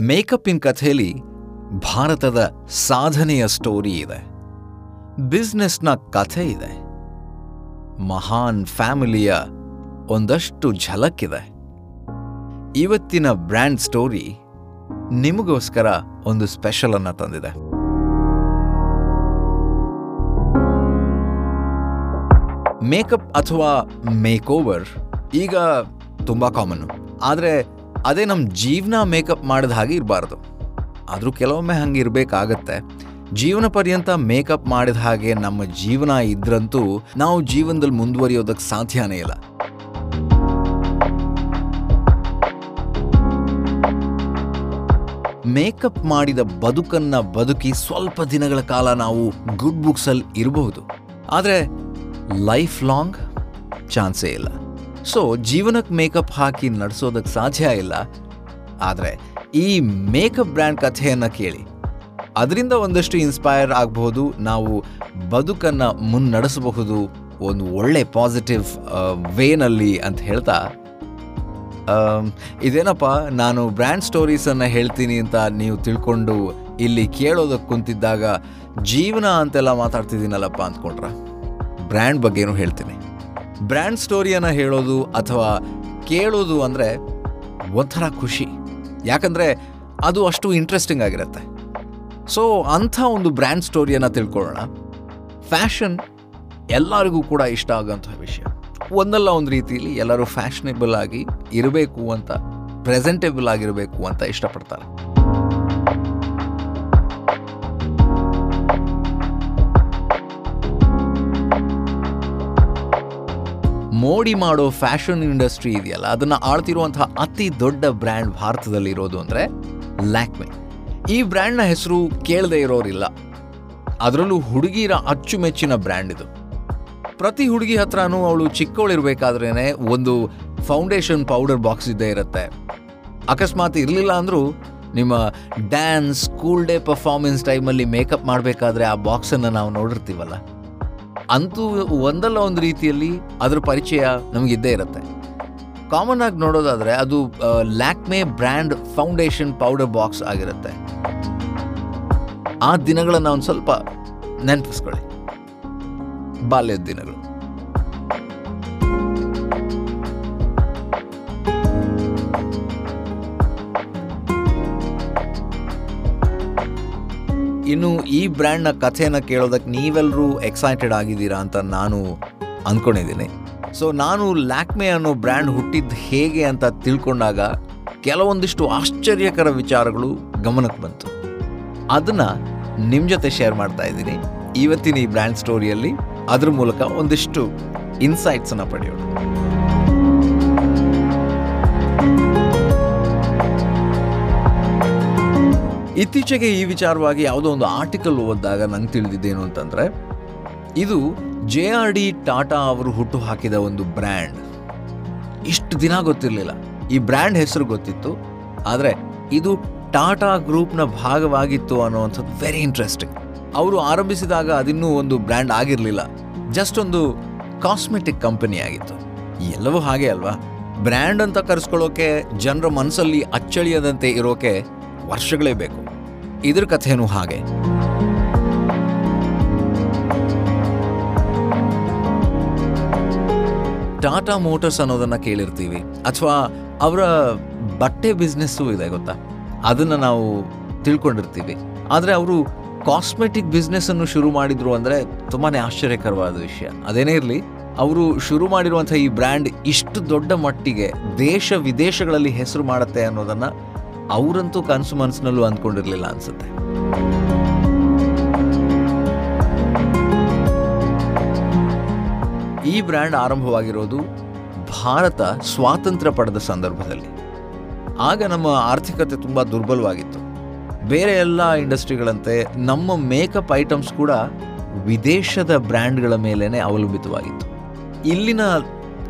ಮೇಕಪ್ಪಿನ ಕಥೆಯಲ್ಲಿ ಭಾರತದ ಸಾಧನೆಯ ಸ್ಟೋರಿ ಇದೆ. ಬಿಸ್ನೆಸ್ನ ಕಥೆ ಇದೆ. ಮಹಾನ್ ಫ್ಯಾಮಿಲಿಯ ಒಂದಷ್ಟು ಝಲಕ್ಕಿದೆ ಇವತ್ತಿನ ಬ್ರ್ಯಾಂಡ್ ಸ್ಟೋರಿ ನಿಮಗೋಸ್ಕರ ಒಂದು ಸ್ಪೆಷಲ್ ಅನ್ನ ತಂದಿದೆ. ಮೇಕಪ್ ಅಥವಾ ಮೇಕ್ ಓವರ್ ಈಗ ತುಂಬ ಕಾಮನ್ನು ಆದರೆ ಅದೇ ನಮ್ಮ ಜೀವನ ಮೇಕಪ್ ಮಾಡಿದ ಹಾಗೆ ಇರಬಾರ್ದು. ಆದರೂ ಕೆಲವೊಮ್ಮೆ ಹಂಗೆ ಇರಬೇಕಾಗತ್ತೆ. ಜೀವನ ಪರ್ಯಂತ ಮೇಕಪ್ ಮಾಡಿದ ಹಾಗೆ ನಮ್ಮ ಜೀವನ ಇದ್ರಂತೂ ನಾವು ಜೀವನದಲ್ಲಿ ಮುಂದುವರಿಯೋದಕ್ಕೆ ಸಾಧ್ಯನೇ ಇಲ್ಲ. ಮೇಕಪ್ ಮಾಡಿದ ಬದುಕನ್ನ ಬದುಕಿ ಸ್ವಲ್ಪ ದಿನಗಳ ಕಾಲ ನಾವು ಗುಡ್ ಬುಕ್ಸಲ್ಲಿ ಇರಬಹುದು. ಆದರೆ ಲೈಫ್ ಲಾಂಗ್ ಚಾನ್ಸೇ ಇಲ್ಲ. ಸೊ ಜೀವನಕ್ಕೆ ಮೇಕಪ್ ಹಾಕಿ ನಡೆಸೋದಕ್ಕೆ ಸಾಧ್ಯ ಇಲ್ಲ. ಆದರೆ ಈ ಮೇಕಪ್ ಬ್ರ್ಯಾಂಡ್ ಕಥೆಯನ್ನು ಕೇಳಿ. ಅದರಿಂದ ಒಂದಷ್ಟು ಇನ್ಸ್ಪೈರ್ ಆಗಬಹುದು, ನಾವು ಬದುಕನ್ನು ಮುನ್ನಡೆಸಬಹುದು ಒಂದು ಒಳ್ಳೆ ಪಾಸಿಟಿವ್ ವೇನಲ್ಲಿ ಅಂತ ಹೇಳ್ತಾ ಇದೇನಪ್ಪ, ನಾನು ಬ್ರ್ಯಾಂಡ್ ಸ್ಟೋರೀಸನ್ನು ಹೇಳ್ತೀನಿ ಅಂತ ನೀವು ತಿಳ್ಕೊಂಡು ಇಲ್ಲಿ ಕೇಳೋದಕ್ಕೆ ಕುಂತಿದ್ದಾಗ ಜೀವನ ಅಂತೆಲ್ಲ ಮಾತಾಡ್ತಿದ್ದೀನಲ್ಲಪ್ಪ ಅಂದ್ಕೊಂಡ್ರ? ಬ್ರ್ಯಾಂಡ್ ಬಗ್ಗೆನೂ ಹೇಳ್ತೀನಿ. ಬ್ರ್ಯಾಂಡ್ ಸ್ಟೋರಿಯನ್ನು ಹೇಳೋದು ಅಥವಾ ಕೇಳೋದು ಅಂದರೆ ಒಂಥರ ಖುಷಿ. ಯಾಕಂದರೆ ಅದು ಅಷ್ಟು ಇಂಟ್ರೆಸ್ಟಿಂಗ್ ಆಗಿರುತ್ತೆ. ಸೊ ಅಂಥ ಒಂದು ಬ್ರ್ಯಾಂಡ್ ಸ್ಟೋರಿಯನ್ನು ತಿಳ್ಕೊಳ್ಳೋಣ. ಫ್ಯಾಷನ್ ಎಲ್ಲರಿಗೂ ಕೂಡ ಇಷ್ಟ ಆಗೋಂಥ ವಿಷಯ. ಒಂದಲ್ಲ ಒಂದು ರೀತಿಯಲ್ಲಿ ಎಲ್ಲರೂ ಫ್ಯಾಷನೇಬಲ್ ಆಗಿ ಇರಬೇಕು ಅಂತ ಪ್ರೆಸೆಂಟೇಬಲ್ ಆಗಿರಬೇಕು ಅಂತ ಇಷ್ಟಪಡ್ತಾರೆ. ಮೋಡಿ ಮಾಡೋ ಫ್ಯಾಷನ್ ಇಂಡಸ್ಟ್ರಿ ಇದೆಯಲ್ಲ, ಅದನ್ನು ಆಳ್ತಿರುವಂತಹ ಅತಿ ದೊಡ್ಡ ಬ್ರ್ಯಾಂಡ್ ಭಾರತದಲ್ಲಿ ಇರೋದು ಅಂದರೆ ಲ್ಯಾಕ್ಮೆ ಈ ಬ್ರ್ಯಾಂಡ್ನ ಹೆಸರು ಕೇಳದೆ ಇರೋರಿಲ್ಲ. ಅದರಲ್ಲೂ ಹುಡುಗಿರ ಅಚ್ಚುಮೆಚ್ಚಿನ ಬ್ರ್ಯಾಂಡ್ ಇದು. ಪ್ರತಿ ಹುಡುಗಿ ಹತ್ರನೂ ಅವಳು ಚಿಕ್ಕವಳಿರ್ಬೇಕಾದ್ರೇನೆ ಒಂದು ಫೌಂಡೇಶನ್ ಪೌಡರ್ ಬಾಕ್ಸ್ ಇದ್ದೇ ಇರುತ್ತೆ. ಅಕಸ್ಮಾತ್ ಇರಲಿಲ್ಲ ಅಂದರೂ ನಿಮ್ಮ ಡ್ಯಾನ್ಸ್, ಸ್ಕೂಲ್ ಡೇ ಪರ್ಫಾರ್ಮೆನ್ಸ್ ಟೈಮಲ್ಲಿ ಮೇಕಪ್ ಮಾಡಬೇಕಾದ್ರೆ ಆ ಬಾಕ್ಸನ್ನು ನಾವು ನೋಡಿರ್ತೀವಲ್ಲ? ಅಂತೂ ಒಂದಲ್ಲ ಒಂದು ರೀತಿಯಲ್ಲಿ ಅದರ ಪರಿಚಯ ನಮಗಿದ್ದೇ ಇರುತ್ತೆ. ಕಾಮನ್ ಆಗಿ ನೋಡೋದಾದರೆ ಅದು Lakme brand foundation powder box ಆಗಿರುತ್ತೆ. ಆ ದಿನಗಳನ್ನು ಒಂದು ಸ್ವಲ್ಪ ನೆನಪಿಸ್ಕೊಳ್ಳಿ. ಬಾಲ್ಯದ ದಿನಗಳು ಇನ್ನು ಈ ಬ್ರ್ಯಾಂಡ್ನ ಕಥೆಯನ್ನು ಕೇಳೋದಕ್ಕೆ ನೀವೆಲ್ಲರೂ ಎಕ್ಸೈಟೆಡ್ ಆಗಿದ್ದೀರಾ ಅಂತ ನಾನು ಅಂದ್ಕೊಂಡಿದ್ದೀನಿ ಸೊ ನಾನು ಲ್ಯಾಕ್ಮೆ ಅನ್ನೋ ಬ್ರ್ಯಾಂಡ್ ಹುಟ್ಟಿದ್ದು ಹೇಗೆ ಅಂತ ತಿಳ್ಕೊಂಡಾಗ ಕೆಲವೊಂದಿಷ್ಟು ಆಶ್ಚರ್ಯಕರ ವಿಚಾರಗಳು ಗಮನಕ್ಕೆ ಬಂತು. ಅದನ್ನು ನಿಮ್ಮ ಜೊತೆ ಶೇರ್ ಮಾಡ್ತಾ ಇದ್ದೀನಿ. ಇವತ್ತಿನ ಈ ಬ್ರ್ಯಾಂಡ್ ಸ್ಟೋರಿಯಲ್ಲಿ ಅದ್ರ ಮೂಲಕ ಒಂದಿಷ್ಟು ಇನ್ಸೈಟ್ಸನ್ನು ಪಡೆಯೋಣ. ಇತ್ತೀಚೆಗೆ ಈ ವಿಚಾರವಾಗಿ ಯಾವುದೋ ಒಂದು ಆರ್ಟಿಕಲ್ ಓದಿದಾಗ ನಂಗೆ ತಿಳಿದಿದ್ದೇನು ಅಂತಂದ್ರೆ, ಇದು ಜೆ ಆರ್ ಡಿ, ಟಾಟಾ ಅವರು ಹುಟ್ಟು ಹಾಕಿದ ಒಂದು ಬ್ರ್ಯಾಂಡ್ ಇಷ್ಟು ದಿನ ಗೊತ್ತಿರಲಿಲ್ಲ. ಈ ಬ್ರ್ಯಾಂಡ್ ಹೆಸರು ಗೊತ್ತಿತ್ತು, ಆದರೆ ಇದು ಟಾಟಾ ಗ್ರೂಪ್ನ ಭಾಗವಾಗಿತ್ತು ಅನ್ನೋವಂಥದ್ದು ವೆರಿ ಇಂಟ್ರೆಸ್ಟಿಂಗ್ ಅವರು ಆರಂಭಿಸಿದಾಗ ಅದಿನ್ನೂ ಒಂದು ಬ್ರ್ಯಾಂಡ್ ಆಗಿರಲಿಲ್ಲ. ಜಸ್ಟ್ ಒಂದು ಕಾಸ್ಮೆಟಿಕ್ ಕಂಪನಿ ಆಗಿತ್ತು. ಎಲ್ಲವೂ ಹಾಗೆ ಅಲ್ವಾ? ಬ್ರ್ಯಾಂಡ್ ಅಂತ ಕರೆಸ್ಕೊಳ್ಳೋಕೆ, ಜನರ ಮನಸ್ಸಲ್ಲಿ ಅಚ್ಚಳಿಯದಂತೆ ಇರೋಕೆ ವರ್ಷಗಳೇ ಬೇಕು. ಇದ್ರ ಕಥೆನೂ ಹಾಗೆ. ಟಾಟಾ ಮೋಟರ್ಸ್ ಅನ್ನೋದನ್ನ ಕೇಳಿರ್ತೀವಿ. ಅಥವಾ ಅವರ ಬಟ್ಟೆ ಬಿಸ್ನೆಸ್ಸು ಇದೆ ಗೊತ್ತಾ? ಅದನ್ನ ನಾವು ತಿಳ್ಕೊಂಡಿರ್ತೀವಿ. ಆದರೆ ಅವರು ಕಾಸ್ಮೆಟಿಕ್ ಬಿಸ್ನೆಸ್ ಅನ್ನು ಶುರು ಮಾಡಿದ್ರು ಅಂದ್ರೆ ತುಂಬಾನೇ ಆಶ್ಚರ್ಯಕರವಾದ ವಿಷಯ. ಅದೇನೇ ಇರಲಿ, ಅವರು ಶುರು ಮಾಡಿರುವಂಥ ಈ ಬ್ರ್ಯಾಂಡ್ ಇಷ್ಟು ದೊಡ್ಡ ಮಟ್ಟಿಗೆ ದೇಶ ವಿದೇಶಗಳಲ್ಲಿ ಹೆಸರು ಮಾಡುತ್ತೆ ಅನ್ನೋದನ್ನ ಅವರಂತೂ ಕನಸು ಮನಸ್ಸಿನಲ್ಲೂ ಅಂದ್ಕೊಂಡಿರ್ಲಿಲ್ಲ ಅನ್ಸುತ್ತೆ. ಈ ಬ್ರ್ಯಾಂಡ್ ಆರಂಭವಾಗಿರೋದು ಭಾರತ ಸ್ವಾತಂತ್ರ್ಯ ಪಡೆದ ಸಂದರ್ಭದಲ್ಲಿ. ಆಗ ನಮ್ಮ ಆರ್ಥಿಕತೆ ತುಂಬ ದುರ್ಬಲವಾಗಿತ್ತು. ಬೇರೆ ಎಲ್ಲ ಇಂಡಸ್ಟ್ರಿಗಳಂತೆ ನಮ್ಮ ಮೇಕಪ್ ಐಟಮ್ಸ್ ಕೂಡ ವಿದೇಶದ ಬ್ರ್ಯಾಂಡ್ಗಳ ಮೇಲೇ ಅವಲಂಬಿತವಾಗಿತ್ತು. ಇಲ್ಲಿನ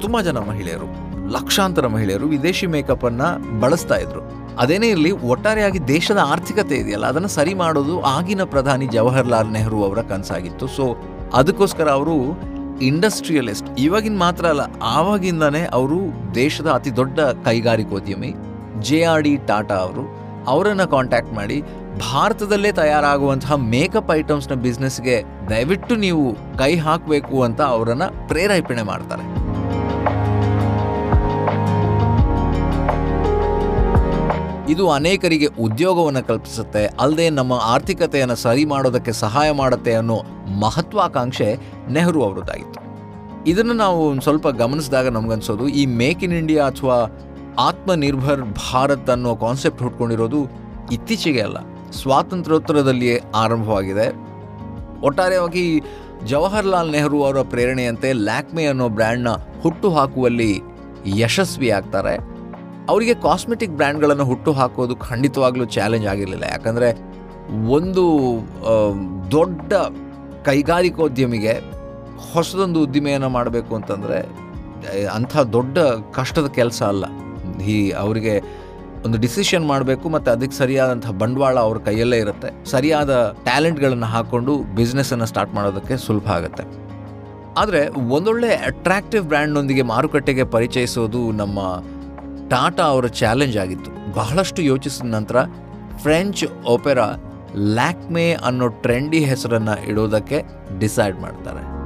ತುಂಬ ಜನ ಮಹಿಳೆಯರು, ಲಕ್ಷಾಂತರ ಮಹಿಳೆಯರು ವಿದೇಶಿ ಮೇಕಪ್ ಅನ್ನ ಬಳಸ್ತಾ ಇದ್ರು. ಅದೇನೇ ಇರಲಿ, ಒಟ್ಟಾರೆಯಾಗಿ ದೇಶದ ಆರ್ಥಿಕತೆ ಇದೆಯಲ್ಲ, ಅದನ್ನು ಸರಿ ಮಾಡೋದು ಆಗಿನ ಪ್ರಧಾನಿ ಜವಾಹರ್ಲಾಲ್ ನೆಹರು ಅವರ ಕನಸಾಗಿತ್ತು. ಸೊ ಅದಕ್ಕೋಸ್ಕರ ಅವರು ಇಂಡಸ್ಟ್ರಿಯಲಿಸ್ಟ್, ಇವಾಗಿನ ಮಾತ್ರ ಅಲ್ಲ, ಆವಾಗಿಂದನೇ ಅವರು ದೇಶದ ಅತಿ ದೊಡ್ಡ ಕೈಗಾರಿಕೋದ್ಯಮಿ, ಜೆ ಆರ್ ಡಿ ಟಾಟಾ ಅವರು ಅವರನ್ನು ಕಾಂಟ್ಯಾಕ್ಟ್ ಮಾಡಿ ಭಾರತದಲ್ಲೇ ತಯಾರಾಗುವಂತಹ ಮೇಕಪ್ ಐಟಮ್ಸ್ನ ಬಿಸ್ನೆಸ್ಗೆ ದಯವಿಟ್ಟು ನೀವು ಕೈ ಹಾಕಬೇಕು ಅಂತ ಅವರನ್ನು ಪ್ರೇರೇಪಣೆ ಮಾಡ್ತಾರೆ. ಇದು ಅನೇಕರಿಗೆ ಉದ್ಯೋಗವನ್ನು ಕಲ್ಪಿಸುತ್ತೆ ಅಲ್ಲದೆ ನಮ್ಮ ಆರ್ಥಿಕತೆಯನ್ನು ಸರಿ ಮಾಡೋದಕ್ಕೆ ಸಹಾಯ ಮಾಡುತ್ತೆ ಅನ್ನೋ ಮಹತ್ವಾಕಾಂಕ್ಷೆ ನೆಹರು ಅವರದ್ದಾಗಿತ್ತು. ಇದನ್ನು ನಾವು ಒಂದು ಸ್ವಲ್ಪ ಗಮನಿಸಿದಾಗ ನಮಗನ್ಸೋದು, ಈ ಮೇಕ್ ಇನ್ ಇಂಡಿಯಾ ಅಥವಾ ಆತ್ಮನಿರ್ಭರ್ ಭಾರತ್ ಅನ್ನೋ ಕಾನ್ಸೆಪ್ಟ್ ಹುಟ್ಕೊಂಡಿರೋದು ಇತ್ತೀಚೆಗೆ ಅಲ್ಲ, ಸ್ವಾತಂತ್ರ್ಯೋತ್ತರದಲ್ಲಿಯೇ ಆರಂಭವಾಗಿದೆ. ಒಟ್ಟಾರೆಯಾಗಿ ಜವಾಹರ್ಲಾಲ್ ನೆಹರು ಅವರ ಪ್ರೇರಣೆಯಂತೆ ಲ್ಯಾಕ್ಮೆ ಅನ್ನೋ ಬ್ರ್ಯಾಂಡ್ನ ಹುಟ್ಟು ಹಾಕುವಲ್ಲಿ ಯಶಸ್ವಿ ಆಗ್ತಾರೆ. ಅವರಿಗೆ ಕಾಸ್ಮೆಟಿಕ್ ಬ್ರ್ಯಾಂಡ್ಗಳನ್ನು ಹುಟ್ಟು ಹಾಕೋದು ಖಂಡಿತವಾಗ್ಲೂ ಚಾಲೆಂಜ್ ಆಗಿರಲಿಲ್ಲ. ಯಾಕಂದರೆ ಒಂದು ದೊಡ್ಡ ಕೈಗಾರಿಕೋದ್ಯಮಿಗೆ ಹೊಸದೊಂದು ಉದ್ದಿಮೆಯನ್ನು ಮಾಡಬೇಕು ಅಂತಂದರೆ, ಅಂಥ ದೊಡ್ಡ ಕಷ್ಟದ ಕೆಲಸ ಅಲ್ಲ. ಈ ಅವರಿಗೆ ಒಂದು ಡಿಸಿಷನ್ ಮಾಡಬೇಕು ಮತ್ತು ಅದಕ್ಕೆ ಸರಿಯಾದಂಥ ಬಂಡವಾಳ ಅವ್ರ ಕೈಯಲ್ಲೇ ಇರುತ್ತೆ. ಸರಿಯಾದ ಟ್ಯಾಲೆಂಟ್ಗಳನ್ನು ಹಾಕ್ಕೊಂಡು ಬಿಸ್ನೆಸ್ಸನ್ನು ಸ್ಟಾರ್ಟ್ ಮಾಡೋದಕ್ಕೆ ಸುಲಭ ಆಗುತ್ತೆ. ಆದರೆ ಒಂದೊಳ್ಳೆ ಅಟ್ರಾಕ್ಟಿವ್ ಬ್ರ್ಯಾಂಡ್ನೊಂದಿಗೆ ಮಾರುಕಟ್ಟೆಗೆ ಪರಿಚಯಿಸೋದು ನಮ್ಮ ಟಾಟಾ ಅವರ ಚಾಲೆಂಜ್ ಆಗಿತ್ತು. ಬಹಳಷ್ಟು ಯೋಚಿಸಿದ ನಂತರ ಫ್ರೆಂಚ್ ಒಪೆರಾ ಲ್ಯಾಕ್ಮೆ ಅನ್ನೋ ಟ್ರೆಂಡಿ ಹೆಸರನ್ನು ಇಡೋದಕ್ಕೆ ಡಿಸೈಡ್ ಮಾಡ್ತಾರೆ.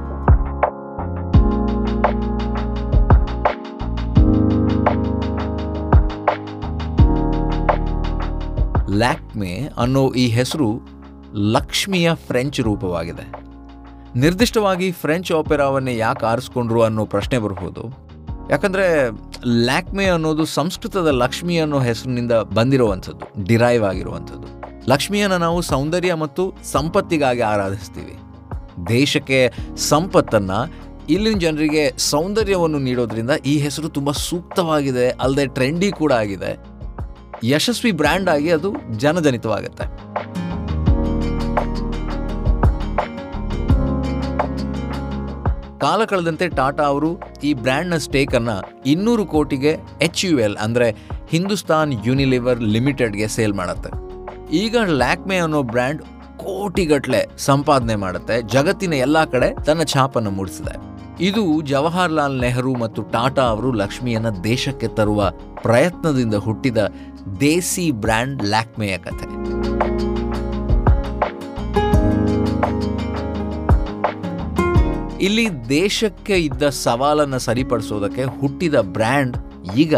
ಲ್ಯಾಕ್ಮೆ ಅನ್ನೋ ಈ ಹೆಸರು ಲಕ್ಷ್ಮಿಯ ಫ್ರೆಂಚ್ ರೂಪವಾಗಿದೆ. ನಿರ್ದಿಷ್ಟವಾಗಿ ಫ್ರೆಂಚ್ ಆಪೆರಾವನ್ನೇ ಯಾಕೆ ಆರಿಸ್ಕೊಂಡ್ರು ಅನ್ನೋ ಪ್ರಶ್ನೆ ಬರಬಹುದು. ಯಾಕಂದರೆ ಲ್ಯಾಕ್ಮೆ ಅನ್ನೋದು ಸಂಸ್ಕೃತದ ಲಕ್ಷ್ಮಿ ಅನ್ನೋ ಹೆಸರಿನಿಂದ ಬಂದಿರುವಂಥದ್ದು, ಡಿರೈವ್ ಆಗಿರುವಂಥದ್ದು. ಲಕ್ಷ್ಮಿಯನ್ನು ನಾವು ಸೌಂದರ್ಯ ಮತ್ತು ಸಂಪತ್ತಿಗಾಗಿ ಆರಾಧಿಸ್ತೀವಿ. ದೇಶಕ್ಕೆ ಸಂಪತ್ತನ್ನು ಇಲ್ಲಿನ ಜನರಿಗೆ ಸೌಂದರ್ಯವನ್ನು ನೀಡೋದ್ರಿಂದ ಈ ಹೆಸರು ತುಂಬ ಸೂಕ್ತವಾಗಿದೆ, ಅಲ್ಲದೆ ಟ್ರೆಂಡಿ ಕೂಡ ಆಗಿದೆ. ಯಶಸ್ವಿ ಬ್ರ್ಯಾಂಡ್ ಆಗಿ ಅದು ಜನಜನಿತವಾಗುತ್ತೆ. ಕಾಲ ಕಳೆದಂತೆ ಟಾಟಾ ಅವರು ಈ ಬ್ರ್ಯಾಂಡ್ನ ಸ್ಟೇಕನ್ನು ಇನ್ನೂರು ಕೋಟಿಗೆ ಎಚ್ ಯು ಎಲ್ ಅಂದರೆ ಹಿಂದೂಸ್ತಾನ್ ಯೂನಿಲಿವರ್ ಲಿಮಿಟೆಡ್ಗೆ ಸೇಲ್ ಮಾಡುತ್ತೆ. ಈಗ ಲ್ಯಾಕ್ಮೆ ಅನ್ನೋ ಬ್ರ್ಯಾಂಡ್ ಕೋಟಿಗಟ್ಟಲೆ ಸಂಪಾದನೆ ಮಾಡುತ್ತೆ. ಜಗತ್ತಿನ ಎಲ್ಲ ಕಡೆ ತನ್ನ ಛಾಪನ್ನು ಮೂಡಿಸಿದೆ. ಇದು ಜವಾಹರ್ಲಾಲ್ ನೆಹರು ಮತ್ತು ಟಾಟಾ ಅವರು ಲಕ್ಷ್ಮಿಯನ್ನ ದೇಶಕ್ಕೆ ತರುವ ಪ್ರಯತ್ನದಿಂದ ಹುಟ್ಟಿದ ದೇಸಿ ಬ್ರ್ಯಾಂಡ್ ಲ್ಯಾಕ್ಮೆಯ ಕಥೆ. ಇಲ್ಲಿ ದೇಶಕ್ಕೆ ಇದ್ದ ಸವಾಲನ್ನು ಸರಿಪಡಿಸೋದಕ್ಕೆ ಹುಟ್ಟಿದ ಬ್ರ್ಯಾಂಡ್ ಈಗ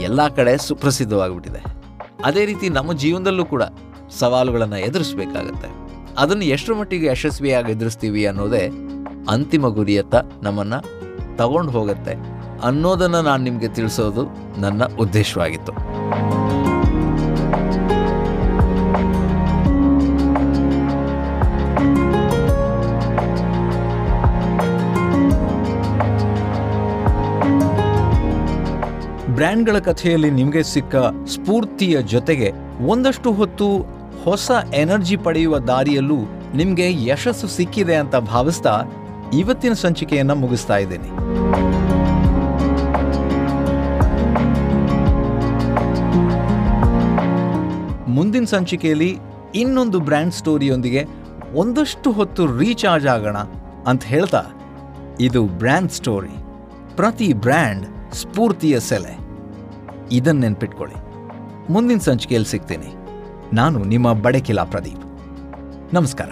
ಎಲ್ಲ ಕಡೆ ಸುಪ್ರಸಿದ್ಧವಾಗಿಬಿಟ್ಟಿದೆ. ಅದೇ ರೀತಿ ನಮ್ಮ ಜೀವನದಲ್ಲೂ ಕೂಡ ಸವಾಲುಗಳನ್ನು ಎದುರಿಸಬೇಕಾಗತ್ತೆ. ಅದನ್ನು ಎಷ್ಟರ ಮಟ್ಟಿಗೆ ಯಶಸ್ವಿಯಾಗಿ ಎದುರಿಸ್ತೀವಿ ಅನ್ನೋದೇ ಅಂತಿಮ ಗುರಿಯತ್ತ ನಮ್ಮನ್ನು ತಗೊಂಡು ಹೋಗುತ್ತೆ ಅನ್ನೋದನ್ನು ನಾನು ನಿಮಗೆ ತಿಳಿಸೋದು ನನ್ನ ಉದ್ದೇಶವಾಗಿತ್ತು. ಬ್ರ್ಯಾಂಡ್ಗಳ ಕಥೆಯಲ್ಲಿ ನಿಮಗೆ ಸಿಕ್ಕ ಸ್ಫೂರ್ತಿಯ ಜೊತೆಗೆ ಒಂದಷ್ಟು ಹೊತ್ತು ಹೊಸ ಎನರ್ಜಿ ಪಡೆಯುವ ದಾರಿಯಲ್ಲೂ ನಿಮಗೆ ಯಶಸ್ಸು ಸಿಕ್ಕಿದೆ ಅಂತ ಭಾವಿಸ್ತಾ ಇವತ್ತಿನ ಸಂಚಿಕೆಯನ್ನು ಮುಗಿಸ್ತಾ ಇದ್ದೀನಿ. ಮುಂದಿನ ಸಂಚಿಕೆಯಲ್ಲಿ ಇನ್ನೊಂದು ಬ್ರ್ಯಾಂಡ್ ಸ್ಟೋರಿಯೊಂದಿಗೆ ಒಂದಷ್ಟು ಹೊತ್ತು ರೀಚಾರ್ಜ್ ಆಗೋಣ ಅಂತ ಹೇಳ್ತಾ, ಇದು ಬ್ರ್ಯಾಂಡ್ ಸ್ಟೋರಿ. ಪ್ರತಿ ಬ್ರ್ಯಾಂಡ್ ಸ್ಫೂರ್ತಿಯ ಸೆಲೆ. ಇದನ್ನ ನೆನ್ಪಿಟ್ಕೊಳ್ಳಿ. ಮುಂದಿನ ಸಂಚಿಕೆಯಲ್ಲಿ ಸಿಗ್ತೀನಿ. ನಾನು ನಿಮ್ಮ ಬಡಕಿಲಾ ಪ್ರದೀಪ್. ನಮಸ್ಕಾರ.